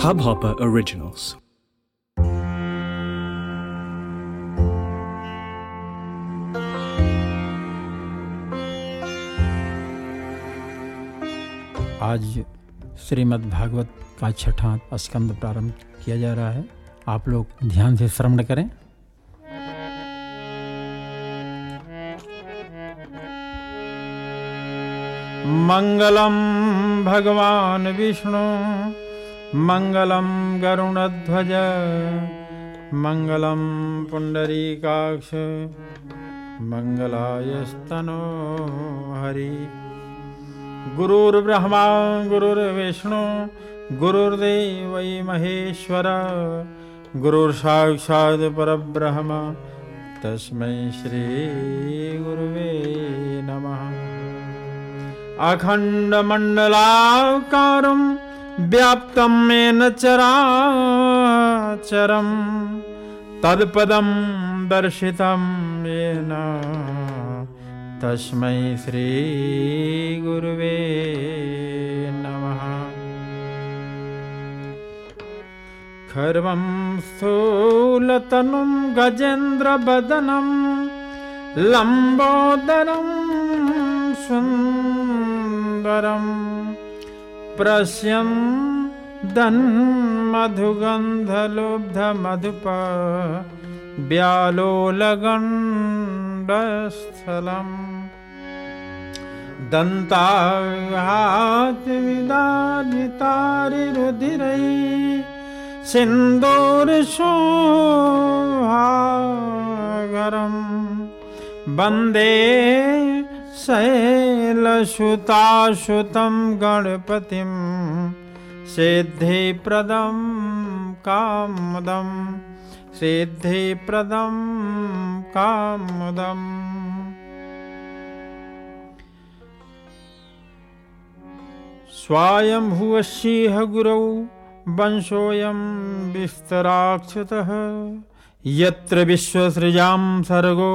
Hubhopper Originals. आज श्रीमद् भागवत का छठा स्कंद प्रारंभ किया जा रहा है आप लोग ध्यान से श्रवण करें मंगलम भगवान विष्णु मङ्गलं गरुणध्वज, मङ्गलं पुण्डरीकाक्ष, मङ्गलायस्तनो हरि। गुरुर्ब्रह्मा, गुरुर्विष्णु, गुरुर्देवै महेश्वर, गुरुर्साक्षात् परब्रह्म, तस्मै श्रीगुरुवे नमः। अखण्डमण्डलाकारं व्याप्तं येन चराचरं तत्पदं दर्शितं येन। तस्मै श्रीगुरुवे नमः। खर्वं स्थूलतनुं गजेन्द्रवदनं लम्बोदरं सुन्दरं प्रश्यं दन्मधुगन्धलुब्धमधुप व्यालोलगण्डस्थलम्। दन्ताघातविदाजितारिरुधिरै सिन्दूरशोहागरं वंदे शैलसुताशुतं गणपतिं सिद्धिप्रदं कामदं सिद्धिप्रदं कामदम् स्वायम्भुवशिह गुरौ वंशोऽयं विस्तराक्षतः यत्र विश्वसृजां सर्गो